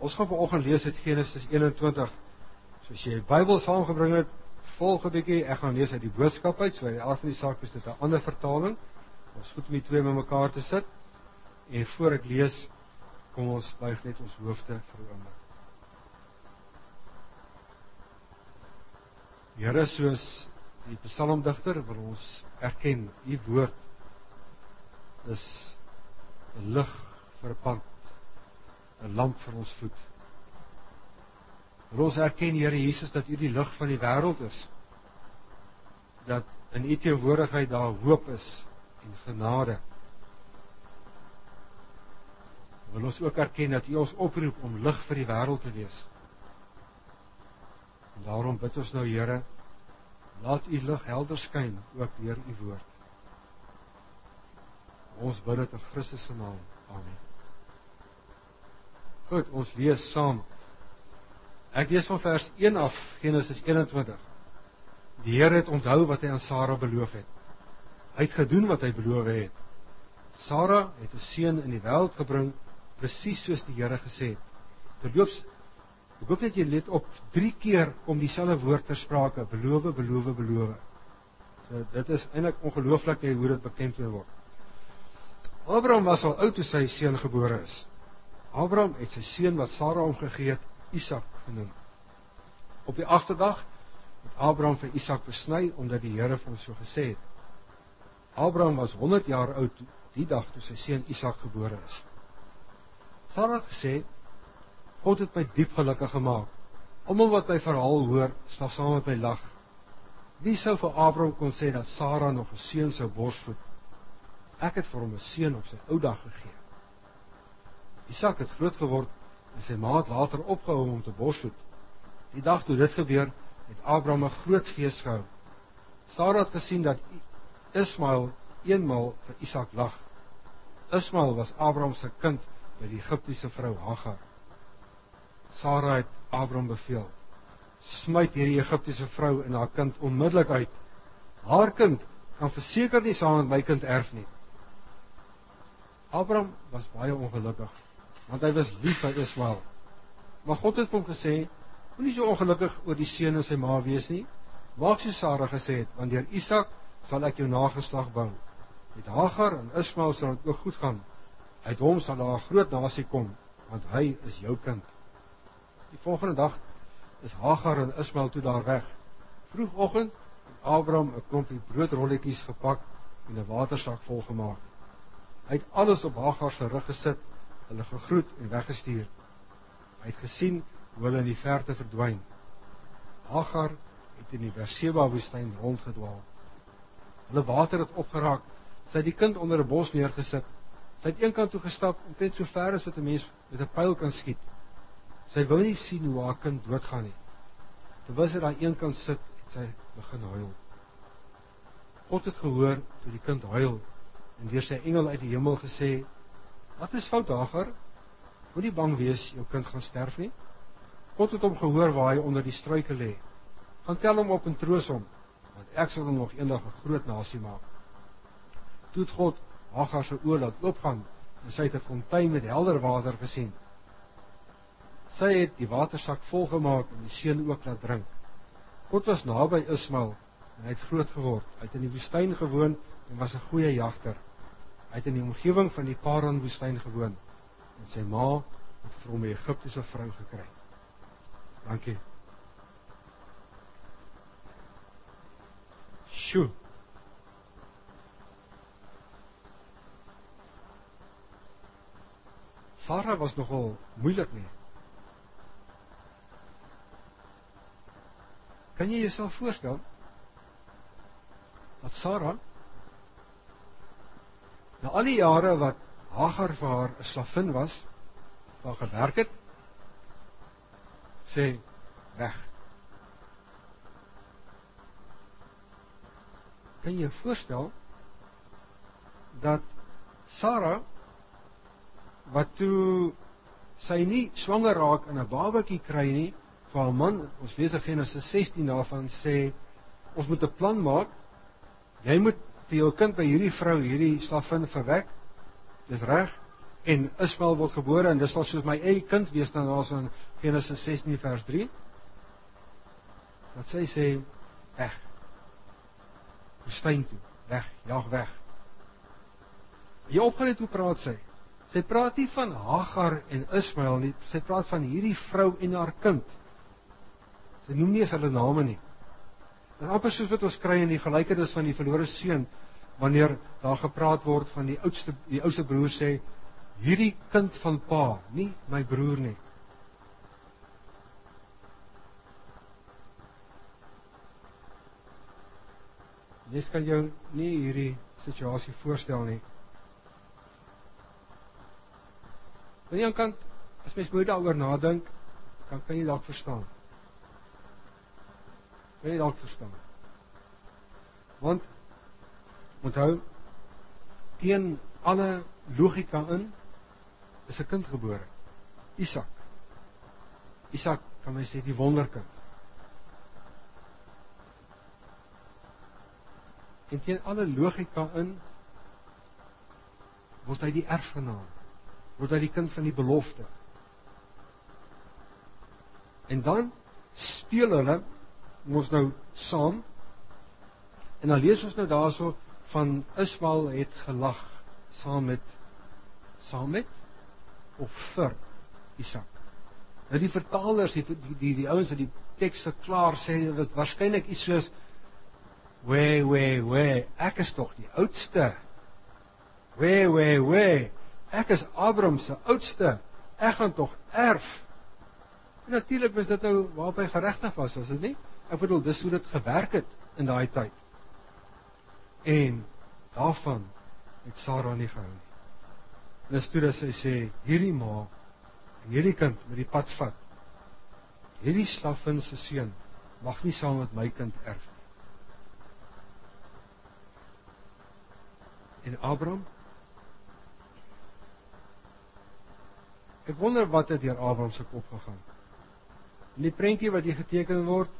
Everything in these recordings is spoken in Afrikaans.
Ons gaan vanoggend lees uit Genesis 21. So as jy die Bybel saamgebring het, volg 'n bietjie. Ek gaan lees uit die boodskap uit, so uit die aard van die saak is dit 'n ander vertaling. Ons goed om die twee bymekaar te sit. En voor ek lees, kom ons buig net ons hoofde vir 'n oomblik. Here, soos die psalmdigter wil ons erken, u woord is 'n lig vir 'n pad 'n lamp vir ons voet. Ons erken Here Jesus dat U die lig van die wêreld is. Dat in U teenwoordigheid daar hoop is en genade. Wil ons ook erken dat U ons oproep om lig vir die wêreld te wees. En daarom bid ons nou Here, laat U lig helder skyn ook deur U woord. Ons bid dit in Christus se naam. Amen. Goed, ons lees saam. Ek lees van vers 1 af, Genesis 21. Die Here het onthou wat hy aan Sara beloof het. Hy het gedoen wat hy beloof het. Sara het 'n seun in die wêreld gebring presies soos die Here gesê het. Terloops, ek hoop net jy let op 3 keer om dieselfde woord ter sprake, beloof, beloof, beloof. So dit is eintlik ongelooflik hoe dit bekend word. Abraham was al oud toe sy seun gebore is. Abraham het sy seun wat Sara hom gegee het, Isak genoem. Op die agste dag het Abraham vir Isak besny omdat die Here vir hom so gesê het. Abraham was 100 jaar oud die dag toe sy seun Isak gebore is. Sara het gesê: God het my diep gelukkig gemaak. Almal wat my verhaal hoor, sal saam met my lag. Wie sou vir Abraham kon sê dat Sara nog 'n seun sou borsvoed? Ek het vir hom 'n seun op sy ou dag gegee. Isak het groot geword en sy ma het later opgehou om te borsvoed. Die dag toe dit gebeur, het Abraham 'n groot fees gehou. Sara het gesien dat Ismael eenmal vir Isak lag. Ismael was Abraham se kind by die Egiptiese vrou Hagar. Sara het Abraham beveel: "Smyt hierdie Egiptiese vrou en haar kind onmiddellik uit. Haar kind kan verseker nie saam met my kind erf nie." Abraham was baie ongelukkig want hy was lief vir Ismael. Maar God het hom gesê: Moenie so ongelukkig oor die seun en sy ma wees nie. Maak so Sara gesê het, want deur Isak sal ek jou nageslag bou. Met Hagar en Ismael sal dit ook goed gaan. Uit hom sal daar 'n groot nasie kom, want hy is jou kind. Die volgende dag is Hagar en Ismael toe daar weg. Vroegoggend het Abraham 'n klompie broodrolletjies gepak en 'n watersak vol gemaak. Hy het alles op Hagar se rug gesit hulle gegroet en weggestuur. Hy het gesien hoe hulle in die verte verdwyn. Hagar het in die Berseba woestyn rondgedwaal. Hulle water het opgeraak. Sy het die kind onder 'n bos neergesit. Sy het eenkant toe gestap om net so ver as wat 'n mens met 'n pyl kan skiet. Sy wou nie sien hoe haar kind doodgaan nie. Terwyl sy daar eenkant sit, het sy begin huil. God het gehoor toe die kind huil en deur sy engel uit die hemel gesê Wat is fout Hagar? Moenie bang wees jou kind gaan sterf nie. God het hom gehoor waar hy onder die struike lê. Gaan tel hom op en troos hom, want ek sal hom nog eendag 'n groot nasie maak. Toe het God Hagar se oë laat oopgaan en sy het 'n fontein met helder water gesien. Sy het die watersak volgemaak en die seun ook laat drink. God was naby Ismael en hy het groot geword. Hy het in die woestyn gewoon en was 'n goeie jagter. Hy het in die omgewing van die Paran woestyn gewoon en sy ma het vir hom 'n Egiptiese vrou gekry. Dankie. Sjoe. Sara was nogal moeilik nie. Kan jy jouself voorstel? Dat Sara Na al die jare wat Hagar vir haar 'n slavin was, waar gewerk het, sê weg. Kan jy voorstel dat Sara wat toe sy nie swanger raak en 'n babatjie kry nie, vir haar man, ons lees in Genesis 16 daarvan sê ons moet 'n plan maak. Jy moet vir jou kind by hierdie vrou, hierdie slavin verwek. Dis reg. en Ismael word gebore en dis al soos my eie kind wees dan daar's in Genesis 16 vers 3. Dat sy sê weg. Woestyn toe, weg, jag weg. Jy opgelet hoe praat sy? Sy praat nie van Hagar en Ismael nie, sy praat van hierdie vrou en haar kind. Sy noem nie eens hulle name nie. Dit is amper soos wat ons kry in die gelykenis van die verlore seun wanneer daar gepraat word van die oudste die oudste broer sê hierdie kind van pa, nie my broer nie. Jy kan jou nie hierdie situasie voorstel nie. Aan die ander kant, as mens moet daaroor nadink, kan kan jy dalk verstaan. Kan jy dalk verstaan? Want onthou teen alle logika in is 'n kind gebore. Isak. Isak kan mens sê die wonderkind. En teen alle logika in word hy die erfgenaam word hy die kind van die belofte. En dan speel hulle ons nou saam. En dan lees ons nou daarso van Ismael het gelag saam met saam met of vir Isak. Nou die vertalers die die die, die ouens wat die tekste klaar sê dit waarskynlik iets soos we we we ek is tog die oudste. We we we Ek is Abraham se oudste. Ek gaan tog erf. Natuurlik was dit nou waarop hy geregtig was, was dit nie? Ek bedoel, dis hoe dit gewerk het in daai tyd. En daarvan het Sara nie gehou nie. En dis toe dat sy sê, hierdie ma hierdie kind met die pad vat. Hierdie slaafin se seun mag nie saam met my kind erf nie. En Abraham Ek wonder wat het deur Abraham se kop gegaan. In die prentjie wat hier geteken word,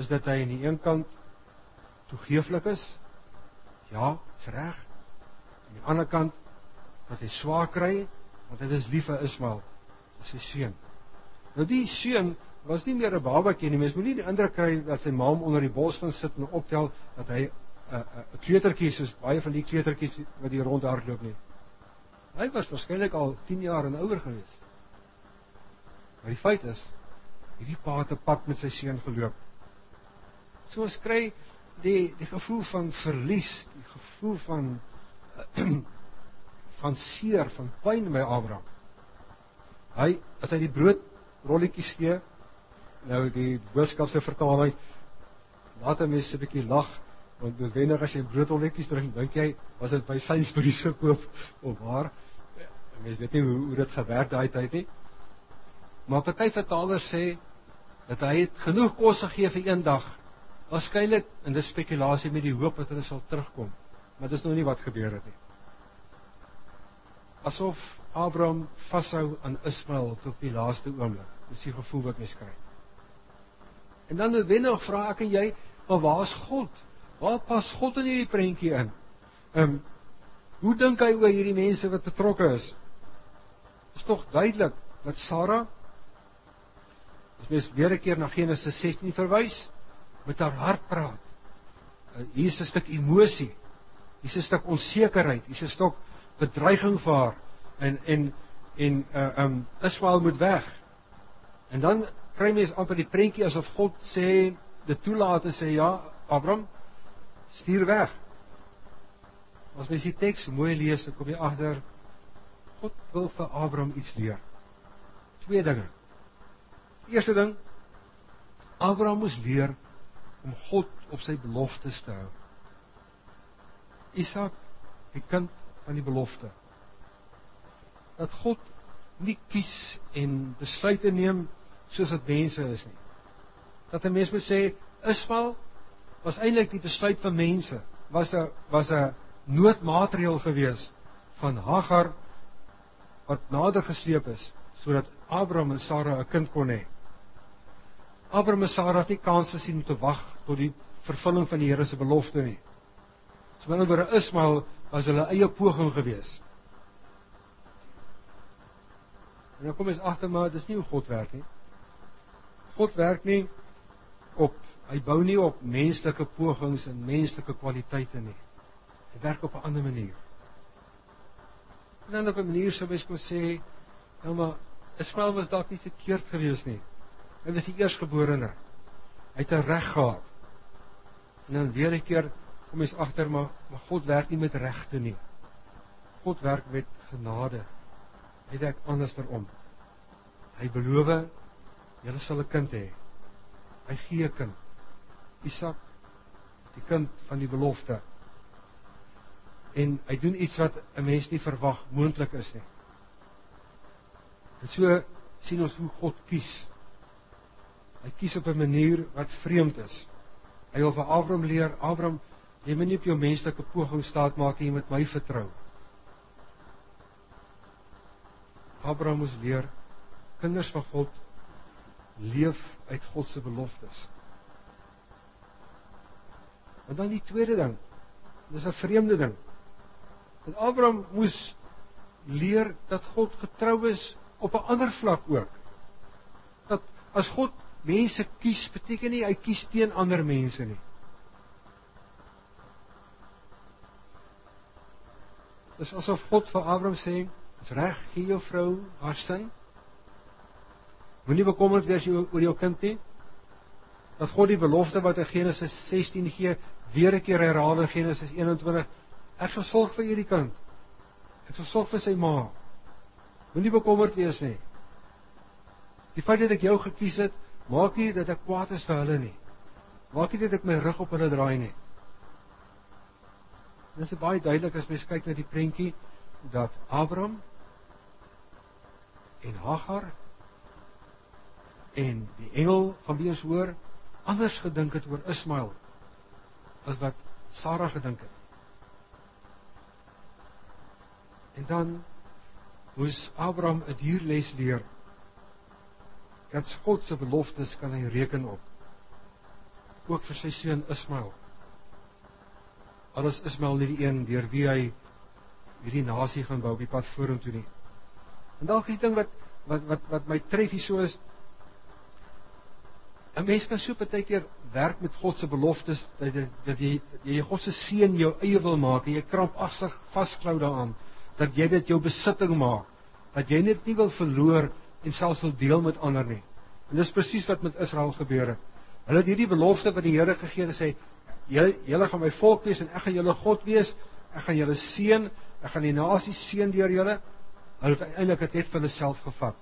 is dat hy aan die een kant toegeeflik is. Ja, is reg. Aan die ander kant dat hy swaar kry want hy is lief vir Ismael, sy seun. Nou die seun was nie meer 'n babatjie nie. Mens moenie die indruk kry dat sy ma hom onder die bos gaan sit en optel dat hy 'n uh, 'n uh, kleutertjie soos baie van die kleutertjies wat hier rondhardloop nie. Hy was waarskynlik al 10 jaar en ouer gewees. Maar die feit is hierdie pa het 'n pad met sy seun geloop. So ons kry die die gevoel van verlies, die gevoel van van seer, van pyn by Abraham. Hy as hy die brood rolletjies gee, nou die boodskap se vertaling laat hom net 'n bietjie lag want noodwendig as jy broodrolletjies drink, dink jy was dit by Sainsbury's gekoop of waar? Mens weet nie hoe hoe dit gewerk daai tyd nie. Maar party vertalers sê dat hy het genoeg kos gegee vir een dag. Waarskynlik in 'n spekulasie met die hoop dat hulle sal terugkom. Maar dis nog nie wat gebeur het nie. Asof Abraham vashou aan Ismael tot die laaste oomblik. Dis die gevoel wat mens kry. En dan noodwendig vra ek en jy, maar waar's God? Waar pas God in hierdie prentjie in? Ehm um, hoe dink hy oor hierdie mense wat betrokke is? is tog duidelik dat Sara as mens weer 'n keer na Genesis 16 verwys met haar hart praat. Uh, hier is 'n stuk emosie. Hier is 'n stuk onsekerheid, hier is 'n stuk bedreiging vir haar en en en uh um Israel moet weg. En dan kry mens amper die prentjie asof God sê dit toelaat en sê ja, Abraham stuur weg. As mens die teks mooi lees, kom jy agter God wil vir Abraham iets leer. Twee dinge. Eerste ding, Abraham moes leer om God op sy beloftes te hou. Isak, die kind van die belofte. Dat God nie kies en besluite neem soos wat mense is nie. Dat 'n mens moet sê Ismael was eintlik die besluit van mense, was 'n was 'n noodmaatreël gewees van Hagar wat nader gesleep is sodat Abraham en Sara 'n kind kon hê. Abraham en Sara het nie kans gesien om te wag tot die vervulling van die Here se belofte nie. So binne oor Ismael was hulle eie poging gewees. En dan kom jy agter maar dis nie hoe God werk nie. God werk nie op hy bou nie op menslike pogings en menslike kwaliteite nie. Hy werk op 'n ander manier. En dan op 'n manier sou mens kon sê, nou maar Israel was dalk nie verkeerd geweest nie. Hy was die eersgeborene. Hy het 'n reg gehad. En dan weer 'n keer kom mens agter maar maar God werk nie met regte nie. God werk met genade. Hy werk andersom. Hy beloof julle sal 'n kind hê. Hy gee 'n kind. Isak, die kind van die belofte. En hy doen iets wat 'n mens nie verwag moontlik is nie. En so sien ons hoe God kies. Hy kies op 'n manier wat vreemd is. Hy wil vir Abraham leer, Abraham, jy moet nie op jou menslike poging staat maak nie, jy moet my vertrou. Abraham moes leer kinders van God leef uit God se beloftes. En dan die tweede ding. Dis 'n vreemde ding. Dat Abraham moes leer dat God getrou is op 'n ander vlak ook. Dat as God mense kies, beteken nie hy kies teen ander mense nie. Dis asof God vir Abraham sê, "Dis reg, gee jou vrou haar sin." Moenie bekommerd wees oor jou kind nie. Dat God die belofte wat in Genesis 16 gee, weer 'n keer herhaal in Genesis 21. Ek sal sorg vir hierdie kind. Ek sal sorg vir sy ma. Moenie bekommerd wees nie. Die feit dat ek jou gekies het, maak nie dat ek kwaad is vir hulle nie. Maak nie dat ek my rug op hulle draai nie. Dit is baie duidelik as mens kyk na die prentjie dat Abraham en Hagar en die engel van wie ons hoor anders gedink het oor Ismael as wat Sara gedink het. En dan moes Abraham 'n dierles leer dat God se beloftes kan hy reken op. Ook vir sy seun Ismael. Alles Ismael nie die een deur wie hy hierdie nasie gaan bou op die pad vorentoe nie. En dalk is die ding wat wat wat wat my tref hier so is 'n mens kan so baie keer werk met God se beloftes dat jy dat jy jy God se seën jou eie wil maak en jy krampagtig vasklou daaraan dat jy dit jou besitting maak dat jy net nie wil verloor en selfs wil deel met ander nie. En dis presies wat met Israel gebeur het. Hulle het hierdie belofte wat die Here gegee het sê julle julle gaan my volk wees en ek gaan julle God wees. Ek gaan julle seën. Ek gaan die nasies seën deur julle. Hulle het eintlik dit vir hulle self gevat.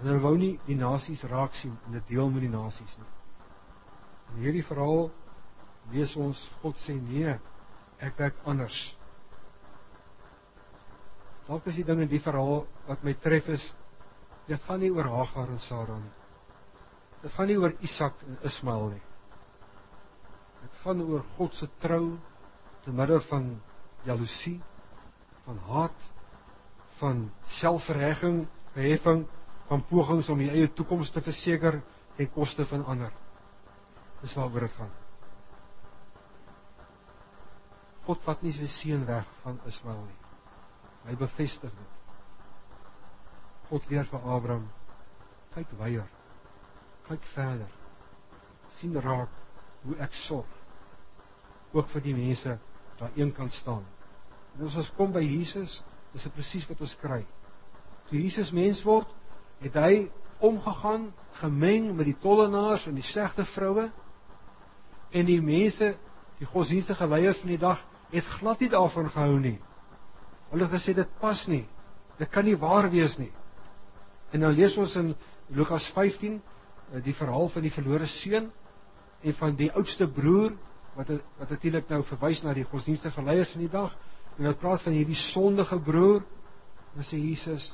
En hulle wou nie die nasies raak sien en dit deel met die nasies nie. In hierdie verhaal lees ons God sê nee, ek werk anders. Dalk is die ding in die verhaal wat my tref is dit gaan nie oor Hagar en Sara nie. Dit gaan nie oor Isak en Ismael nie. Dit gaan oor God se trou te midde van jaloesie, van haat, van selfverheffing, verheffing van pogings om die eie toekoms te verseker ten koste van ander. Dis waaroor dit gaan. God vat nie sy seun weg van Israel nie. Hy bevestig dit. God leer vir Abraham: "Kyk weier. Kyk verder. sien raak hoe ek sorg ook vir die mense daar een kant staan." En as ons kom by Jesus, is dit presies wat ons kry. Toe Jesus mens word, het hy omgegaan gemeng met die tollenaars en die slegte vroue en die mense die godsdienstige leiers van die dag het glad nie daarvan gehou nie. Hulle het gesê dit pas nie. Dit kan nie waar wees nie. En nou lees ons in Lukas 15 eh, die verhaal van die verlore seun en van die oudste broer wat wat natuurlik nou verwys na die godsdienstige leiers van die dag en wat praat van hierdie sondige broer. Dan sê Jesus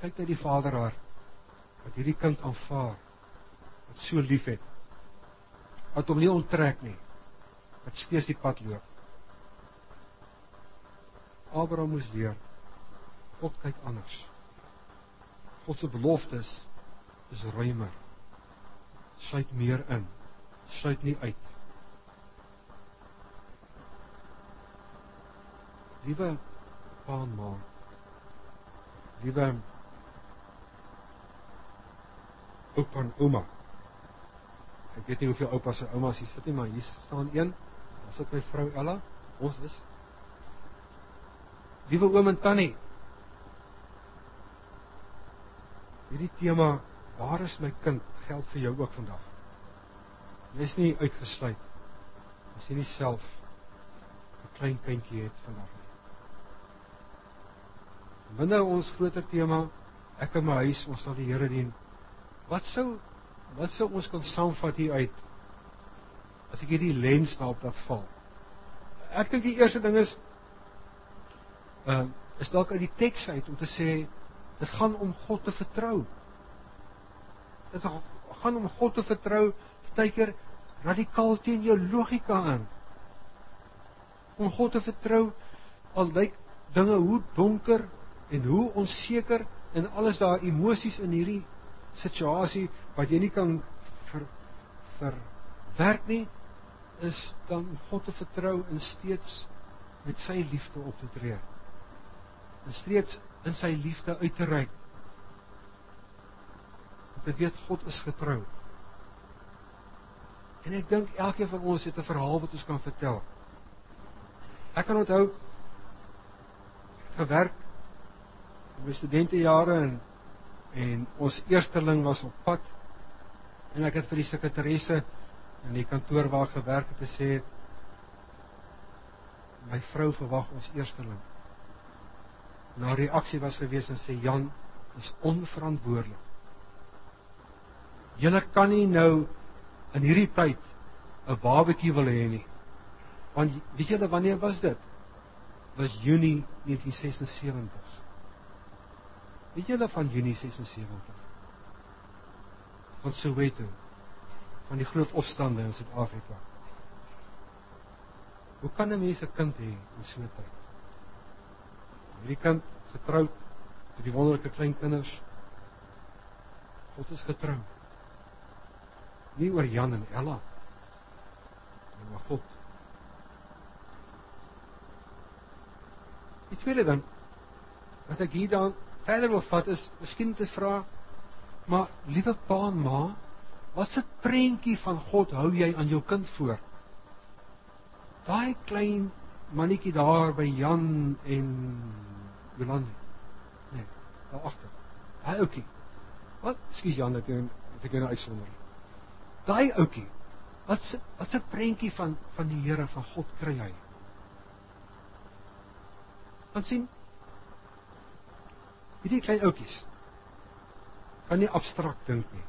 kyk na die vader hart wat hierdie kind aanvaar wat so liefhet wat hom nie onttrek nie wat steeds die pad loop Abraham moes leer God kyk anders. God se beloftes is ruimer. Sluit meer in. Sluit nie uit. Liewe pa en ma. Liewe oupa en ouma. Ek weet nie hoeveel oupas en oumas hier sit nie, maar hier staan een. Daar sit my vrou Ella. Ons is Liewe oom en tannie. Hierdie tema, waar is my kind, geld vir jou ook vandag. Jy is nie uitgesluit. As jy nie self 'n klein kindjie het vandag nie. Binne ons groter tema, ek in my huis, ons sal die Here dien. Wat sou wat sou ons kon saamvat hier uit? As ek hierdie lens daarop laat val. Ek dink die eerste ding is uh is dalk uit die teks uit om te sê dit gaan om God te vertrou. Dit gaan om God te vertrou, partykeer radikaal teen jou logika in. Om God te vertrou al lyk dinge hoe donker en hoe onseker en alles daar emosies in hierdie situasie wat jy nie kan ver verwerk nie is dan God te vertrou en steeds met sy liefde op te tree en steeds in sy liefde uit te reik. Want ek weet God is getrou. En ek dink elkeen van ons het 'n verhaal wat ons kan vertel. Ek kan onthou gewerk in my studentejare en en ons eersteling was op pad en ek het vir die sekretaresse in die kantoor waar ek gewerk het gesê my vrou verwag ons eersteling na reaksie was gewees en sê Jan is onverantwoordelik. Julle kan nie nou in hierdie tyd 'n babatjie wil hê nie. Want weet julle wanneer was dit? Was Junie 1976. Weet julle van Junie 76? Van Soweto van die groot opstande in Suid-Afrika. Hoe kan 'n mens 'n kind hê in so 'n tyd? hierdie kind getroud met die wonderlike klein kinders. God is getrou. Nie oor Jan en Ella nie, maar God. Die tweede ding wat ek hier dan verder wil vat is miskien te vra maar liewe pa en ma, wat se prentjie van God hou jy aan jou kind voor? Daai klein mannetjie daar by Jan en Jolande. Nee, daar agter. Daai ouetjie. Wat? Skus Jan, ek het ek nou uitsonder. Daai ouetjie. Wat se wat se prentjie van van die Here van God kry hy? Want sien hierdie klein ouetjies kan nie abstrakt dink nie.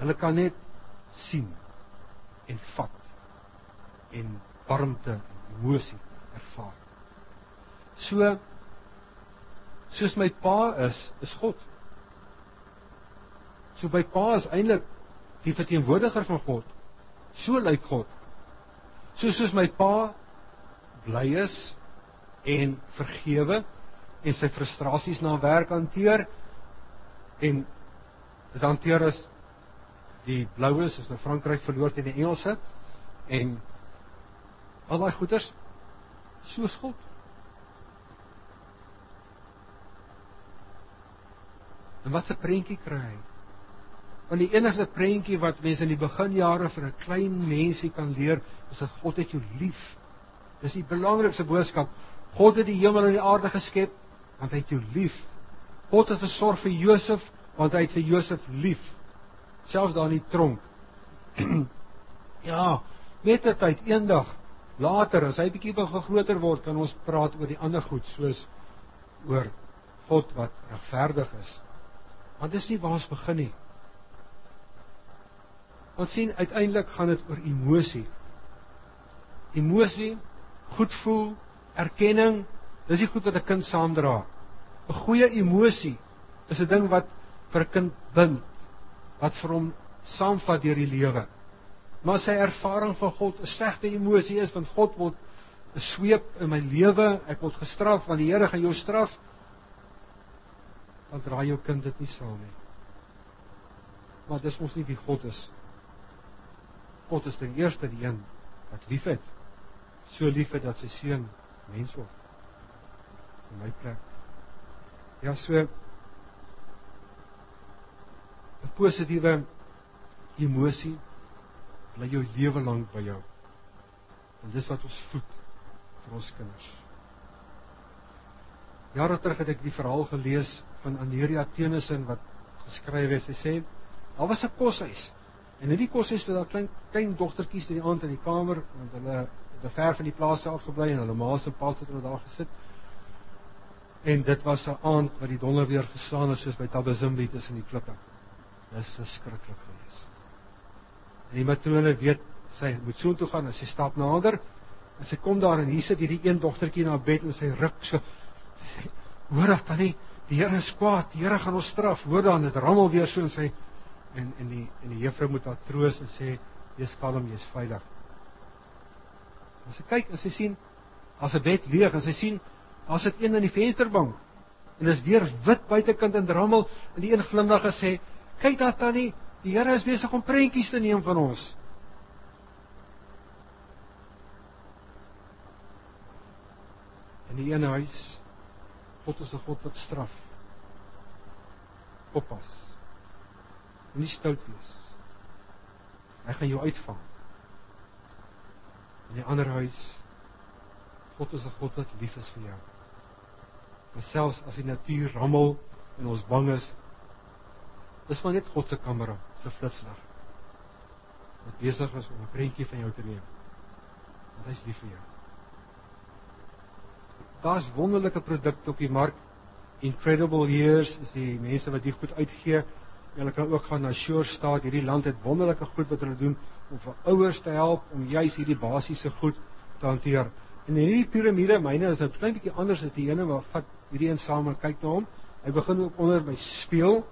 Hulle kan net sien en vat en warmte en emosie ervaar. So soos my pa is, is God. So my pa is eintlik die verteenwoordiger van God. So lyk God. So soos my pa bly is en vergewe en sy frustrasies na werk hanteer en dit hanteer as die bloues is nou Frankryk verloor teen die Engelse en al daai goeters soos God. En wat 'n prentjie kry hy? Want die enigste prentjie wat mense in die beginjare vir 'n klein mensie kan leer, is dat God het jou lief. Dis die belangrikste boodskap. God het die hemel en die aarde geskep want hy het jou lief. God het gesorg vir Josef want hy het vir Josef lief. Selfs daar in die tronk. ja, met 'n tyd eendag Later as hy bietjie begin groter word, kan ons praat oor die ander goed soos oor God wat regverdig is. Want dis nie waar ons begin nie. Ons sien uiteindelik gaan dit oor emosie. Emosie, goed voel, erkenning, dis die goed wat 'n kind saamdra. 'n Goeie emosie is 'n ding wat vir 'n kind bind, wat vir hom saamvat deur die lewe maar sy ervaring van God 'n slegte emosie is want God word 'n sweep in my lewe, ek word gestraf want die Here gaan jou straf. Dan draai jou kind dit nie saam nie. Maar dis mos nie wie God is. God is ten eerste die een wat liefhet. So liefhet dat sy seun mens word. In my plek. Ja, so 'n positiewe emosie bly jou lewe lank by jou. En dis wat ons voed vir ons kinders. Jare terug het ek die verhaal gelees van Aneria Tenison wat geskryf het. Sy sê daar was 'n koshuis. En in die koshuis het daar klein klein dogtertjies in die aand in die kamer want hulle het ver van die plaas af gebly en hulle ma se pa het hulle daar gesit. En dit was 'n aand wat die donder weer geslaan het soos by Tabazimbi tussen die klippe. Dis verskriklik geweest. En die matrone weet sy moet soontoe gaan en sy stap nader en sy kom daar en hier sit hierdie een dogtertjie na bed en sy ruk so hoor af tannie die Here is kwaad die Here gaan ons straf. Hoor dan dit rammel weer so en sy en en die en die juffrou moet haar troos en sê wees kalm jy's veilig. En sy kyk en sy sien as 'n bed leeg en sy sien as dit een in die vensterbank en is weer wit buitekant en rammel en die een glimlag en sê kyk daar tannie die Here is besig om prentjies te neem van ons. In die een huis God is 'n God wat straf. Oppas. Nie stout wees. Hy gaan jou uitvang. In die ander huis God is 'n God wat lief is vir jou. Maar selfs as die natuur rammel en ons bang is, dis maar net God se kamera, se flitslig. Wat besig is om 'n prentjie van jou te neem. Want hy is lief vir jou. Daar's wonderlike produkte op die mark. Incredible Years is die mense wat dit goed uitgee. Hulle kan ook gaan na Sure Start. Hierdie land het wonderlike goed wat hulle doen om vir ouers te help om juis hierdie basiese goed te hanteer. En hierdie piramide myne is nou klein bietjie anders as die ene waar vat hierdie een saam en kyk na hom. Hy begin ook onder by speel.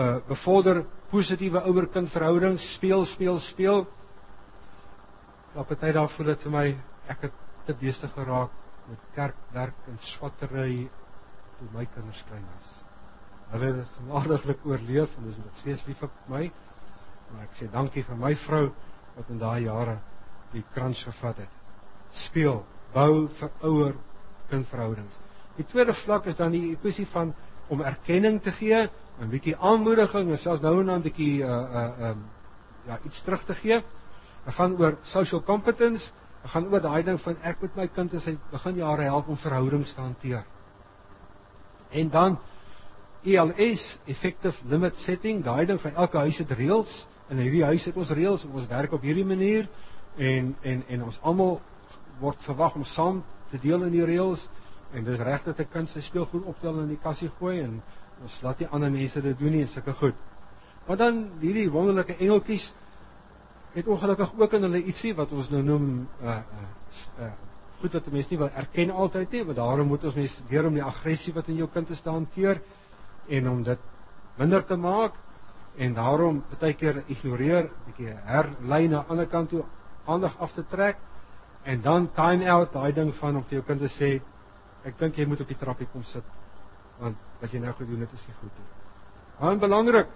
Uh bevorder positiewe ouer-kind verhoudings, speel, speel, speel. Op 'n tyd daar voel dit vir my ek het te besig geraak met kerkwerk en swattery toe my kinders klein was. Hulle het genadiglik oorleef en is nog steeds lief vir my. Maar ek sê dankie vir my vrou wat in daai jare die krans gevat het. Speel, bou vir ouer kindverhoudings. Die tweede vlak is dan die kwessie van om erkenning te gee, 'n bietjie aanmoediging en selfs nou en dan 'n bietjie uh uh um ja, iets terug te gee. Dit gaan oor social competence Ek gaan oor daai ding van ek met my kind in sy beginjare help om verhoudings te hanteer. En dan ELS, effective limit setting, daai ding van elke huis het reëls en hierdie huis het ons reëls en ons werk op hierdie manier en en en ons almal word verwag om saam te deel in die reëls en dis reg dat 'n kind sy speelgoed optel en in die kassie gooi en ons laat nie ander mense dit doen nie en sulke goed. Maar dan hierdie wonderlike engeltjies het ongelukkig ook in hulle ietsie wat ons nou noem uh uh, uh goed dat mense nie wil erken altyd nie, maar daarom moet ons mense leer om die aggressie wat in jou kind is te hanteer en om dit minder te maak en daarom baie keer ignoreer, bietjie herlei na ander kant toe aandag af te trek en dan time out daai ding van om vir jou kind te sê ek dink jy moet op die trappie kom sit want wat jy nou gedoen het is nie goed nie. Baie belangrik.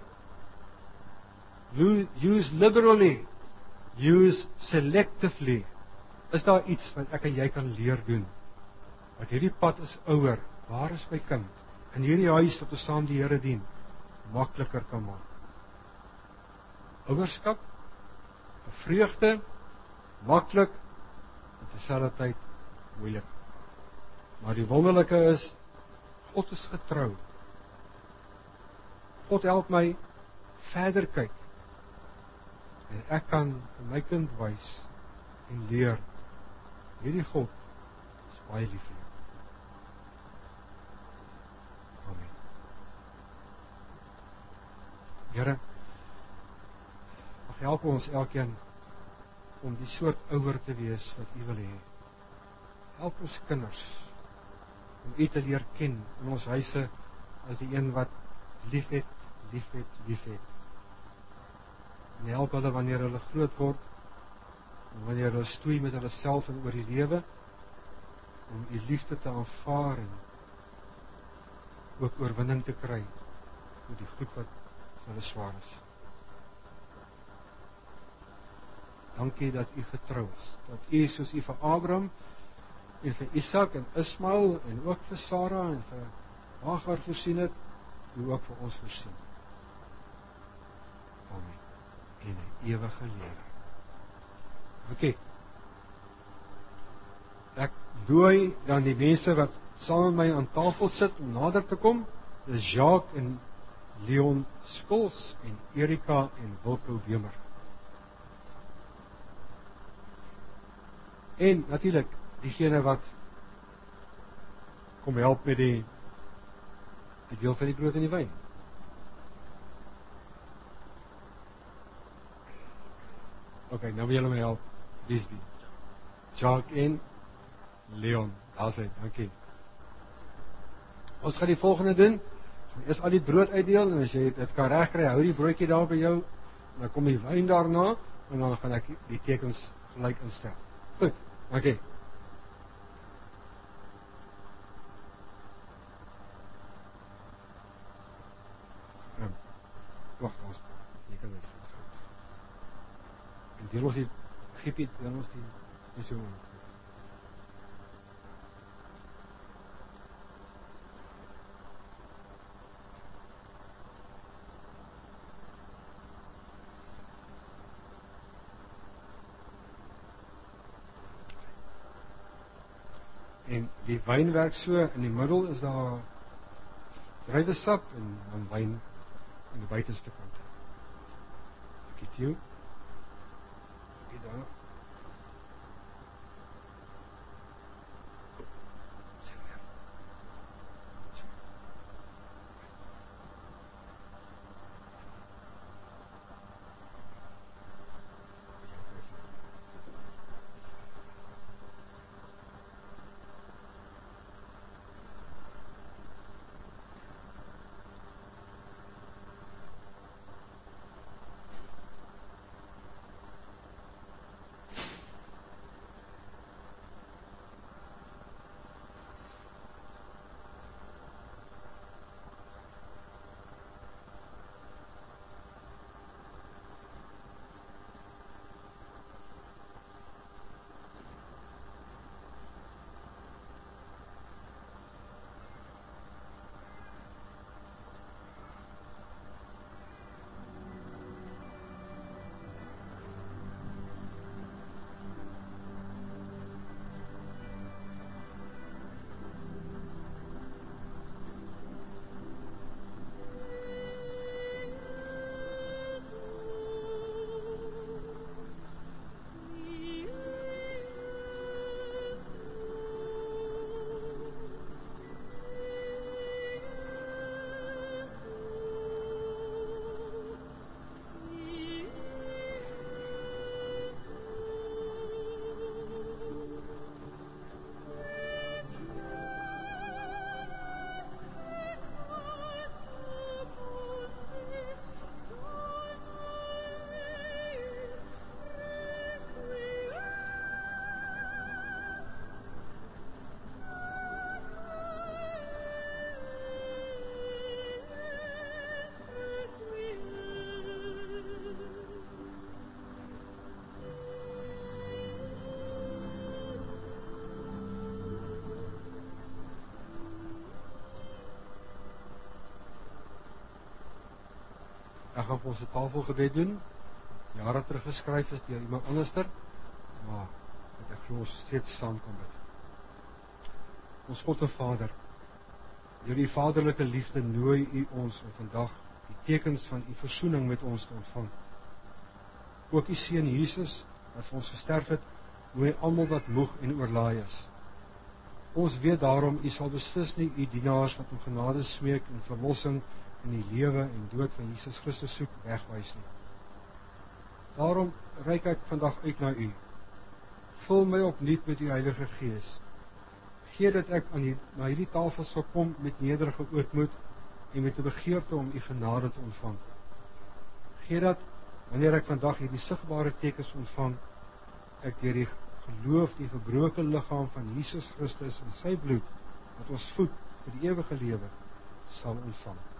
Use liberally use selectively. Is daar iets wat ek en jy kan leer doen? Wat hierdie pad is ouer, waar is my kind? In hierdie huis wat ons saam die Here dien, makliker kan maak. Ouerskap, vreugde, maklik en terselfdertyd moeilik. Maar die wonderlike is God is getrou. God help my verder kyk en ek kan my kind wys en leer hierdie God is baie lief vir jou. Amen. Here mag help ons elkeen om die soort ouer te wees wat U wil hê. Help ons kinders om U te leer ken in ons huise as die een wat liefhet, liefhet, liefhet en help hulle wanneer hulle groot word en wanneer hulle stoei met hulle self en oor die lewe om u liefde te aanvaar en ook oorwinning te kry oor die goed wat hulle swaar is. Dankie dat u getrou is. Dat u soos u vir Abraham en vir Isak en Ismael en ook vir Sara en vir Hagar voorsien het, u ook vir ons voorsien. Amen. En 'n ewige lewe. OK. Ek dooi dan die mense wat saam met my aan tafel sit om nader te kom. Dis Jacques en Leon Skols en Erika en Wilco Wemer. En natuurlik diegene wat kom help met die die deel van die brood en die wyn. OK, nou wil julle my help. Bisby. Jacques en Leon, alsait, dankie. Ons gaan die volgende doen. Eers al die brood uitdeel en as jy dit kan regkry, hou die broodjie daar by jou en dan kom die wyn daarna en dan gaan ek die tekens gelyk instel. Goed. Dankie. Ehm, wag ons. Jy kan dit. Deel ons die giepie, deel ons die dis hoe en die wyn werk so in die middel is daar druiwesap en dan wyn aan die buiteste kant. Ek het jou. Ek het gaan vir ons 'n tafelgebed doen. Jare terug geskryf is deur iemand anderster. Maar dit ek glo ons steeds saam kan bid. Ons God en Vader, deur u vaderlike liefde nooi u ons om vandag die tekens van u verzoening met ons te ontvang. Ook u seun Jesus wat vir ons gesterf het, nooi almal wat moeg en oorlaai is. Ons weet daarom u sal beslis nie u dienaars wat om genade smeek en verlossing in die lewe en dood van Jesus Christus soek wegwys nie. Daarom reik ek vandag uit na U. Vul my opnuut met U Heilige Gees. Gee dat ek aan die na hierdie tafel sal kom met nederige ootmoed en met 'n begeerte om U genade te ontvang. Gee dat wanneer ek vandag hierdie sigbare tekens ontvang, ek deur die geloof die gebroke liggaam van Jesus Christus en sy bloed wat ons voed vir die ewige lewe sal ontvang.